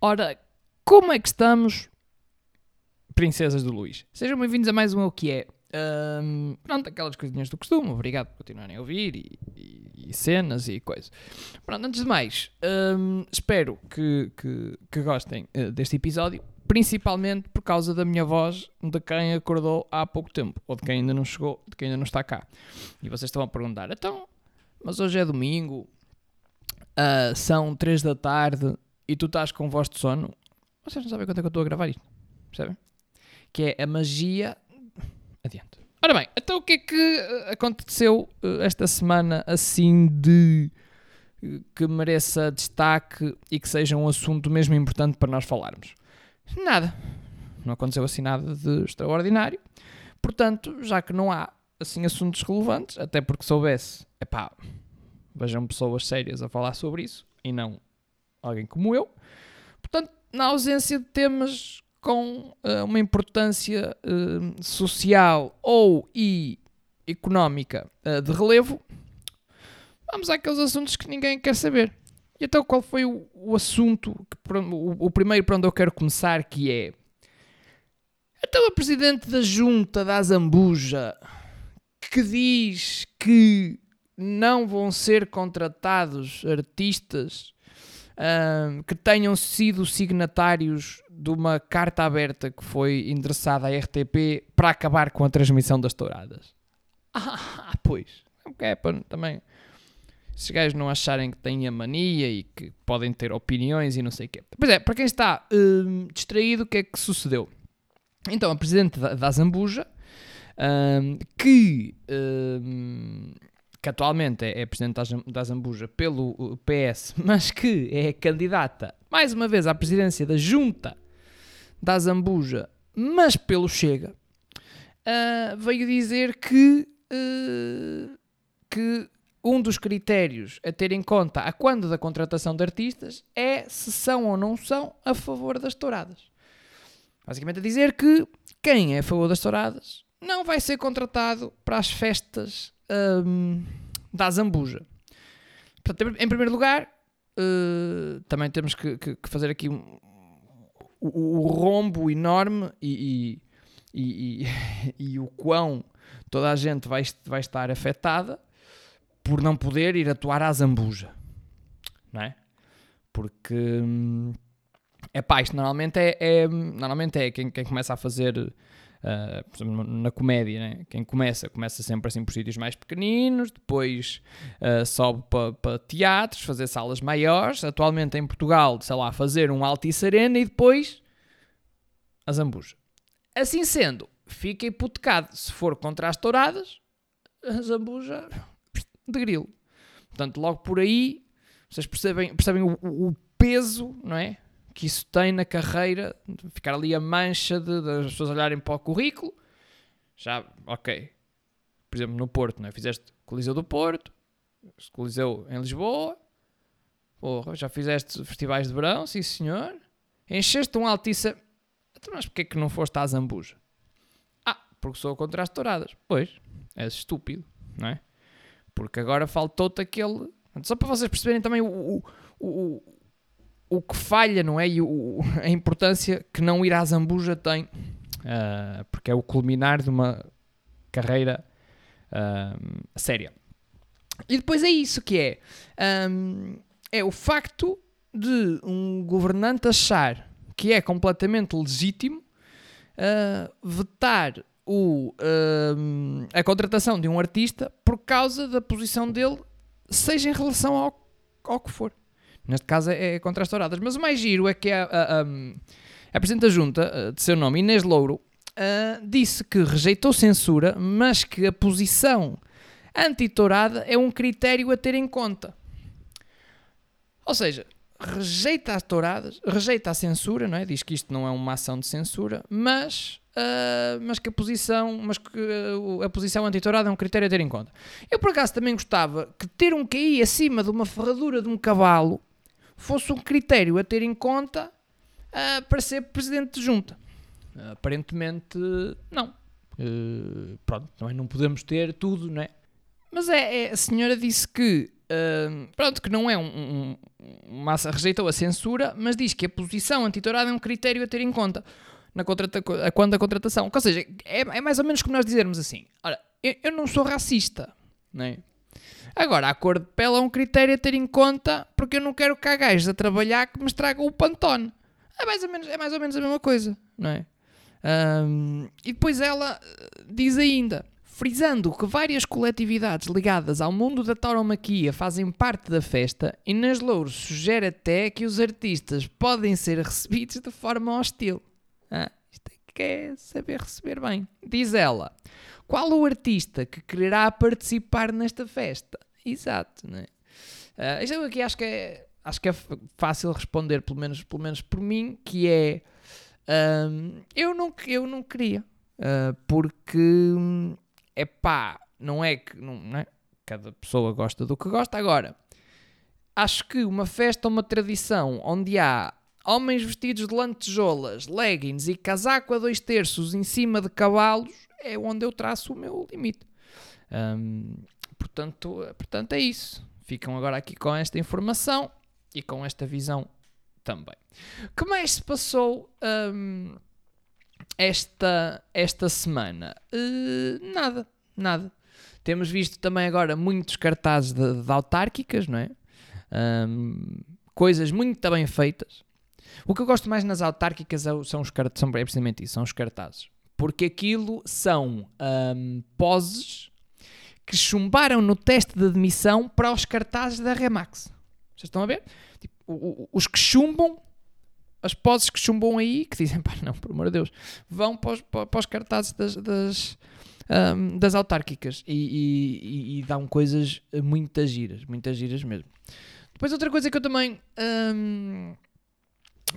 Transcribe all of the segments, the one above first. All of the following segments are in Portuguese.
Ora, como é que estamos, princesas do Luís? Sejam bem-vindos a mais um O Que É. Ahm, pronto, aquelas coisinhas do costume, obrigado por continuarem a ouvir e, e- e cenas e coisas. Pronto, antes de mais, ahm, espero que, que- que gostem eh, deste episódio, principalmente por causa da minha voz de quem acordou há pouco tempo, ou de quem ainda não chegou, de quem ainda não está cá. E vocês estão a perguntar, então, mas hoje é domingo, ah, são 3 da tarde e tu estás com voz de sono, vocês não sabem quanto é que eu estou a gravar isto, percebem? Que é a magia. Adiante. Ora bem, então o que é que eh, aconteceu eh, esta semana assim de eh, que mereça destaque e que seja um assunto mesmo importante para nós falarmos? Nada. Não aconteceu assim nada de extraordinário. Portanto, já que não há assim assuntos relevantes, até porque soubesse, epá, vejam pessoas sérias a falar sobre isso e não alguém como eu. Portanto, na ausência de temas com eh, uma importância eh, social ou e económica eh, de relevo, vamos àqueles assuntos que ninguém quer saber. E então qual foi o, o assunto, que, o, o primeiro para onde eu quero começar, que é... Então a Presidente da Junta da Azambuja, que diz que não vão ser contratados artistas que tenham sido signatários de uma carta aberta que foi endereçada à RTP para acabar com a transmissão das touradas. Ah, pois. Ok, para também. Se os gajos não acharem que têm a mania e que podem ter opiniões e não sei o quê. Pois é, para quem está hum, distraído, o que é que sucedeu? Então, a Presidente da, da Zambuja, hum, que, hum, que atualmente é, é Presidente da, Zam- da Zambuja pelo uh, PS, mas que é candidata, mais uma vez, à presidência da Junta da Zambuja, mas pelo Chega, ah, veio dizer que, eh, que um dos critérios a ter em conta a quando da contratação de artistas é se são ou não são a favor das touradas. Basicamente a dizer que quem é a favor das touradas não vai ser contratado para as festas ahm, da Zambuja. Portanto, em primeiro lugar, eh, também temos que, que- que fazer aqui um- o, rombo enorme e, e, e, e- o quão toda a gente vai, vai estar afetada por não poder ir atuar à Zambuja. Não é? Porque hum, é pá, isto normalmente é, é- normalmente é quem, quem começa a fazer ah, na comédia, né? quem começa, começa sempre assim por sítios mais pequeninos, depois ah, sobe para teatros, fazer salas maiores, atualmente em Portugal, sei lá, fazer um Altice Arena e depois a Zambuja. Assim sendo, fica hipotecado, se for contra as touradas, a Zambuja de grilo. Portanto, logo por aí, vocês percebem, percebem o- o peso, não é? Que isso tem na carreira, ficar ali a mancha de, das pessoas olharem para o currículo. Já, ok. Por exemplo, no Porto, não é? Fizeste Coliseu do Porto, Coliseu em Lisboa, porra, já fizeste festivais de verão, sim senhor. Encheste um altice. Então, mas porquê que não foste à Zambuja? Ah, porque sou contra as touradas. Pois, és estúpido, não é? Porque agora faltou-te aquele. Só para vocês perceberem também o, o, o, o que falha, não é? E o, a importância que não ir à Zambuja tem. Ah, porque é o culminar de uma carreira ah, séria. E depois é isso que é. ahm, é o facto de um governante achar que é completamente legítimo ah, vetar o, a contratação de um artista por causa da posição dele, seja em relação ao, ao que for. Neste caso é, é contra as touradas. Mas o mais giro é que a, a, a, a Presidente da Junta, ah, de seu nome, Inês Louro, ah, disse que rejeitou censura, mas que a posição anti-tourada é um critério a ter em conta. Ou seja, rejeita as touradas, rejeita a censura, não é? Diz que isto não é uma ação de censura, mas, ah, mas que a posição, mas que ah, a posição antitourada é um critério a ter em conta. Eu por acaso também gostava que ter um QI acima de uma ferradura de um cavalo fosse um critério a ter em conta ah, para ser presidente de junta. Ah, aparentemente, não. Eh, pronto, não, é? não podemos ter tudo, não é? Mas é, é- a senhora disse que Uh, pronto, que não é um, um, uma, rejeitou a censura, mas diz que a posição antitourada é um critério a ter em conta na contrata, quando a contratação. Ou seja, é, é, mais ou menos como nós dizermos assim: ora, eu, eu não sou racista, não é? Agora, a cor de pele é um critério a ter em conta porque eu não quero que há gajos a trabalhar que me estragam o pantone. É mais ou menos, é mais ou menos a mesma coisa, não é? Um, e depois ela eh, diz ainda, frisando que várias coletividades ligadas ao mundo da tauromaquia fazem parte da festa e nas louros sugere até que os artistas podem ser recebidos de forma hostil. Ah, isto é que é saber receber bem. Diz ela, qual o artista que quererá participar nesta festa? Exato, não é? Uh, isto aqui acho que é, acho que é fácil responder, pelo menos, pelo menos por mim, que é um, eu, não, eu não queria. Uh, porque é pá, não é que não, não é? cada pessoa gosta do que gosta. Agora, acho que uma festa, uma tradição onde há homens vestidos de lantejoulas, leggings e casaco a dois terços em cima de cavalos é onde eu traço o meu limite. Um, portanto, portanto, é isso. Ficam agora aqui com esta informação e com esta visão também. O que mais se passou um, esta, esta semana? Uh, nada, nada. Temos visto também agora muitos cartazes de, de autárquicas, não é? Um, coisas muito bem feitas. O que eu gosto mais nas autárquicas é são os cartazes, são, é precisamente isso, são os cartazes. Porque aquilo são um, poses que chumbaram no teste de admissão para os cartazes da Remax. Vocês estão a ver? os que chumbam, as poses que chumbam aí, que dizem, pá, não, por amor de Deus, vão para os, para os cartazes das, das, um, das autárquicas e, e, e, dão coisas muitas giras, muitas giras mesmo. Depois, outra coisa que eu também um,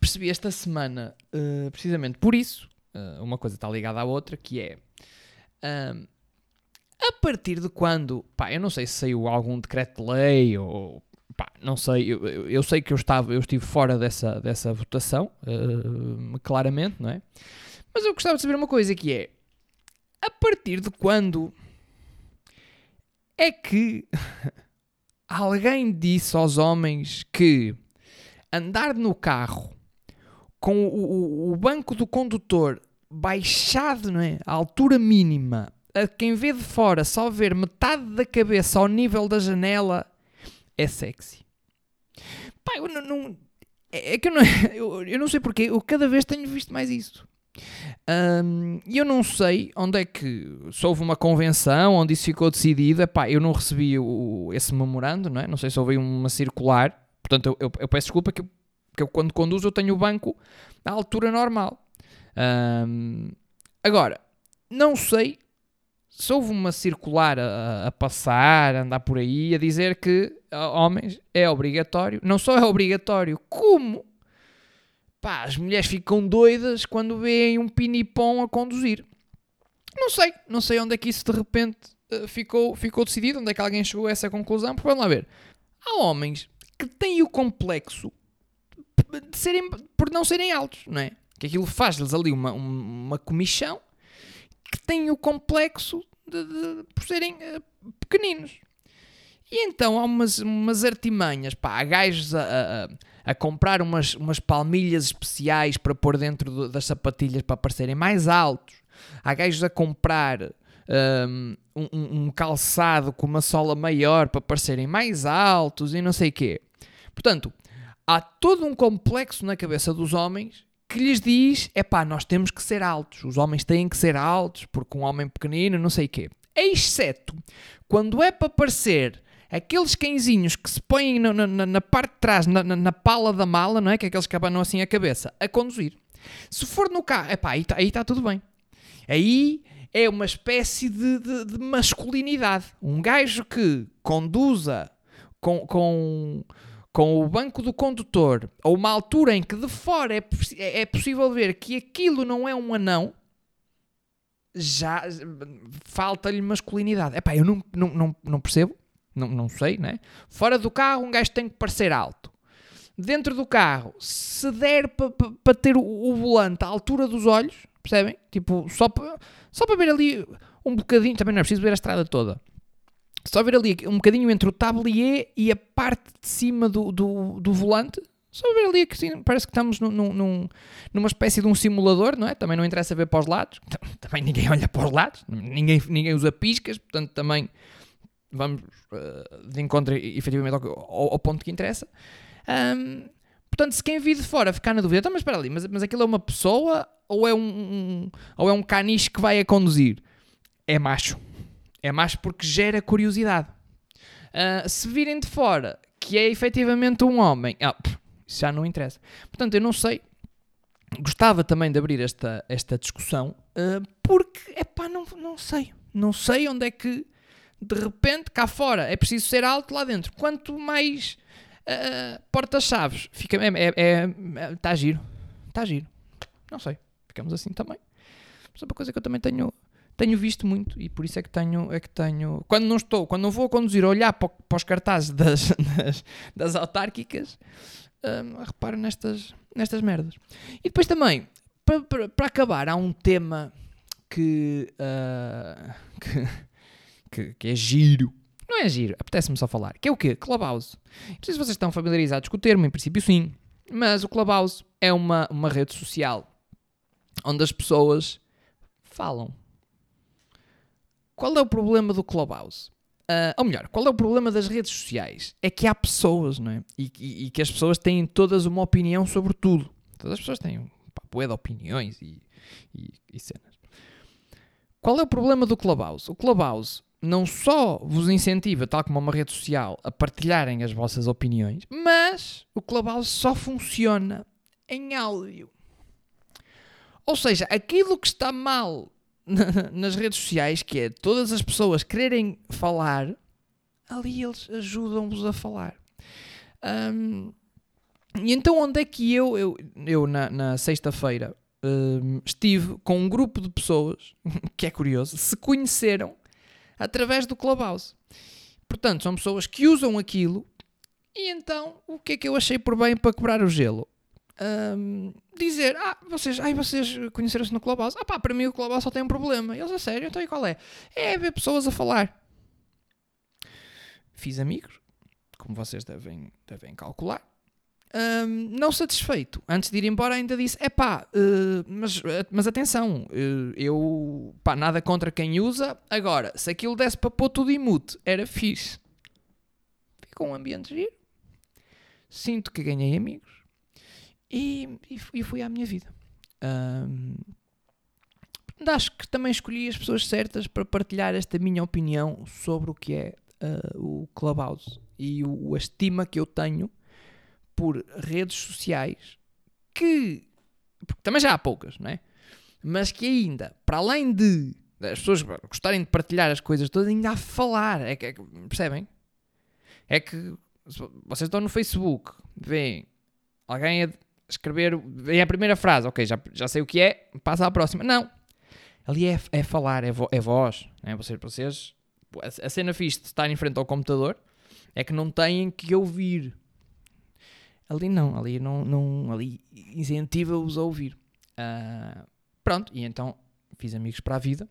percebi esta semana, uh, precisamente por isso, uh, uma coisa está ligada à outra, que é. Um, a partir de quando, pá, eu não sei se saiu algum decreto-lei ou Pá, não sei, eu, eu, sei que eu, estava, eu estive fora dessa, dessa votação, uh, claramente, não é? Mas eu gostava de saber uma coisa que é, a partir de quando é que alguém disse aos homens que andar no carro com o, o, o banco do condutor baixado, não é? A altura mínima, a quem vê de fora só ver metade da cabeça ao nível da janela é sexy. Pá, eu não. não é, é que eu não, eu, eu não sei porque, eu cada vez tenho visto mais isso. Um, eu não sei onde é que. Se houve uma convenção onde isso ficou decidido, pá, eu não recebi o, esse memorando, não é? Não sei se houve uma circular. Portanto, eu, eu, eu peço desculpa que eu, que eu, quando conduzo eu tenho o banco à altura normal. Um, agora, não sei se houve uma circular a, a, passar, a andar por aí, a dizer que homens é obrigatório, não só é obrigatório, como pá, as mulheres ficam doidas quando veem um pinipom a conduzir. Não sei, não sei onde é que isso de repente uh, ficou, ficou decidido, onde é que alguém chegou a essa conclusão, porque vamos lá ver. Há homens que têm o complexo de serem, por não serem altos, não é? Que aquilo faz-lhes ali uma, uma comissão que têm o complexo de, de, por serem uh, pequeninos. E então há umas, umas artimanhas, pá, há gajos a, a, a, comprar umas, umas palmilhas especiais para pôr dentro do, das sapatilhas para parecerem mais altos. Há gajos a comprar um, um, um, calçado com uma sola maior para parecerem mais altos e não sei o quê. Portanto, há todo um complexo na cabeça dos homens que lhes diz: é pá, nós temos que ser altos, os homens têm que ser altos, porque um homem pequenino, não sei o quê. Exceto quando é para parecer aqueles cãezinhos que se põem na, na, na parte de trás, na, na, pala da mala, não é? Que é aqueles que abanam assim a cabeça, a conduzir. Se for no carro, epá, aí está tá tudo bem. Aí é uma espécie de, de, de masculinidade. Um gajo que conduza com, com com o banco do condutor, a uma altura em que de fora é, é, é possível ver que aquilo não é um anão, já falta-lhe masculinidade. Epá, eu não, não, não, não percebo, não, não sei, né? Fora do carro, um gajo tem que parecer alto. Dentro do carro, se der para pa, pa ter o, o, volante à altura dos olhos, percebem? Tipo, só para só ver ali um bocadinho, também não é preciso ver a estrada toda só ver ali um bocadinho entre o tablier e a parte de cima do, do, do volante. Só ver ali que sim, parece que estamos num, num, numa espécie de um simulador, não é? Também não interessa ver para os lados. Também ninguém olha para os lados. Ninguém, ninguém usa piscas, portanto também vamos uh, de encontro efetivamente ao, ao, ao ponto que interessa. Um, portanto, se quem vir de fora ficar na dúvida, então, mas espera ali, mas, mas aquilo é uma pessoa ou é um, um, ou é um caniche que vai a conduzir? É macho. É macho porque gera curiosidade. Uh, se virem de fora que é efetivamente um homem, ah, isso já não interessa. Portanto, eu não sei. Gostava também de abrir esta, esta discussão uh, porque, é pá, não, não sei. Não sei onde é que de repente cá fora é preciso ser alto lá dentro. Quanto mais uh, porta-chaves fica. É, é, é, tá giro. Está giro. Não sei. Ficamos assim também. Mas é uma coisa que eu também tenho, tenho visto muito e por isso é que tenho. É que tenho quando não estou, quando não vou a conduzir, a olhar para, para os cartazes das, das, das autárquicas, um, ah, reparo nestas, nestas merdas. E depois também, para, para, para acabar, há um tema que, uh, que que, que é giro. Não é giro, apetece-me só falar. Que é o quê? Clubhouse. Não sei se vocês estão familiarizados com o termo, em princípio sim. Mas o Clubhouse é uma, uma rede social onde as pessoas falam. Qual é o problema do Clubhouse? Uh, ou melhor, qual é o problema das redes sociais? É que há pessoas, não é? E, e, e que as pessoas têm todas uma opinião sobre tudo. Todas as pessoas têm papo de opiniões e, e, e cenas. Qual é o problema do Clubhouse? O Clubhouse não só vos incentiva, tal como uma rede social, a partilharem as vossas opiniões, mas o Clubhouse só funciona em áudio. Ou seja, aquilo que está mal nas redes sociais, que é todas as pessoas quererem falar, ali eles ajudam-vos a falar. Um, e então, onde é que eu, eu, eu na, na sexta-feira, um, estive com um grupo de pessoas, que é curioso, se conheceram através do Clubhouse. Portanto, são pessoas que usam aquilo e então o que é que eu achei por bem para quebrar o gelo? Um, dizer, ah, vocês, ai, vocês conheceram-se no Clubhouse? Ah pá, para mim o Clubhouse só tem um problema. Eles, a sério, então e qual é? É ver pessoas a falar. Fiz amigos, como vocês devem, devem calcular. Um, não satisfeito, antes de ir embora, ainda disse: é pá, uh, mas, mas atenção, uh, eu pá, nada contra quem usa. Agora, se aquilo desse para pôr tudo em mute, era fixe. Ficou um ambiente giro. Sinto que ganhei amigos e, e, fui à minha vida. Um, acho que também escolhi as pessoas certas para partilhar esta minha opinião sobre o que é uh, o Clubhouse e o, a estima que eu tenho por redes sociais que também já há poucas, não é? Mas que ainda, para além de as pessoas gostarem de partilhar as coisas todas, ainda há falar. É que, é que, percebem? É que vocês estão no Facebook, veem alguém a escrever, vem a primeira frase, ok, já, já sei o que é, passa à próxima. Não. Ali é, é falar, é, vo, é voz. É? Vocês, vocês, a cena fixe de estar em frente ao computador é que não têm que ouvir Ali não, ali não, não ali incentiva-os a ouvir. Uh, pronto, e então fiz amigos para a vida.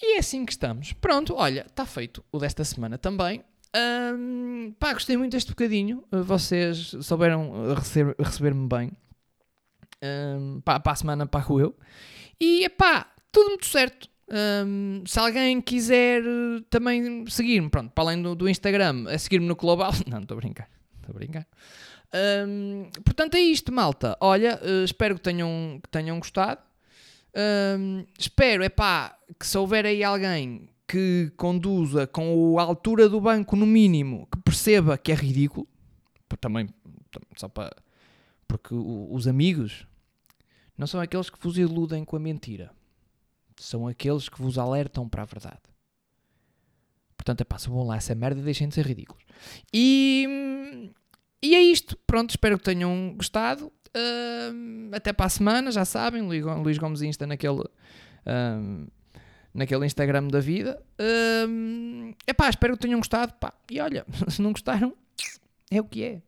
E é assim que estamos. Pronto, olha, está feito o desta semana também. Um, pá, gostei muito deste bocadinho. Vocês souberam receber-me receber bem. Um, pá, para a semana para eu. E pá, tudo muito certo. Um, se alguém quiser também seguir-me, pronto, para além do, do Instagram, a seguir-me no Global. Não, estou a brincar. Estou a brincar. Um, portanto, é isto, malta. Olha, uh, espero que tenham, que tenham gostado. Um, espero, é pá, que se houver aí alguém que conduza com a altura do banco no mínimo, que perceba que é ridículo. Também, só para. Porque os amigos não são aqueles que vos iludem com a mentira. São aqueles que vos alertam para a verdade. Portanto, é pá, subam lá essa merda deixem de ser ridículos. E, e é isto. Pronto, espero que tenham gostado. Uh, até para a semana, já sabem. Luís Gomes Insta naquele, uh, naquele Instagram da vida. Uh, epá, espero que tenham gostado. Pá. E olha, se não gostaram, é o que é.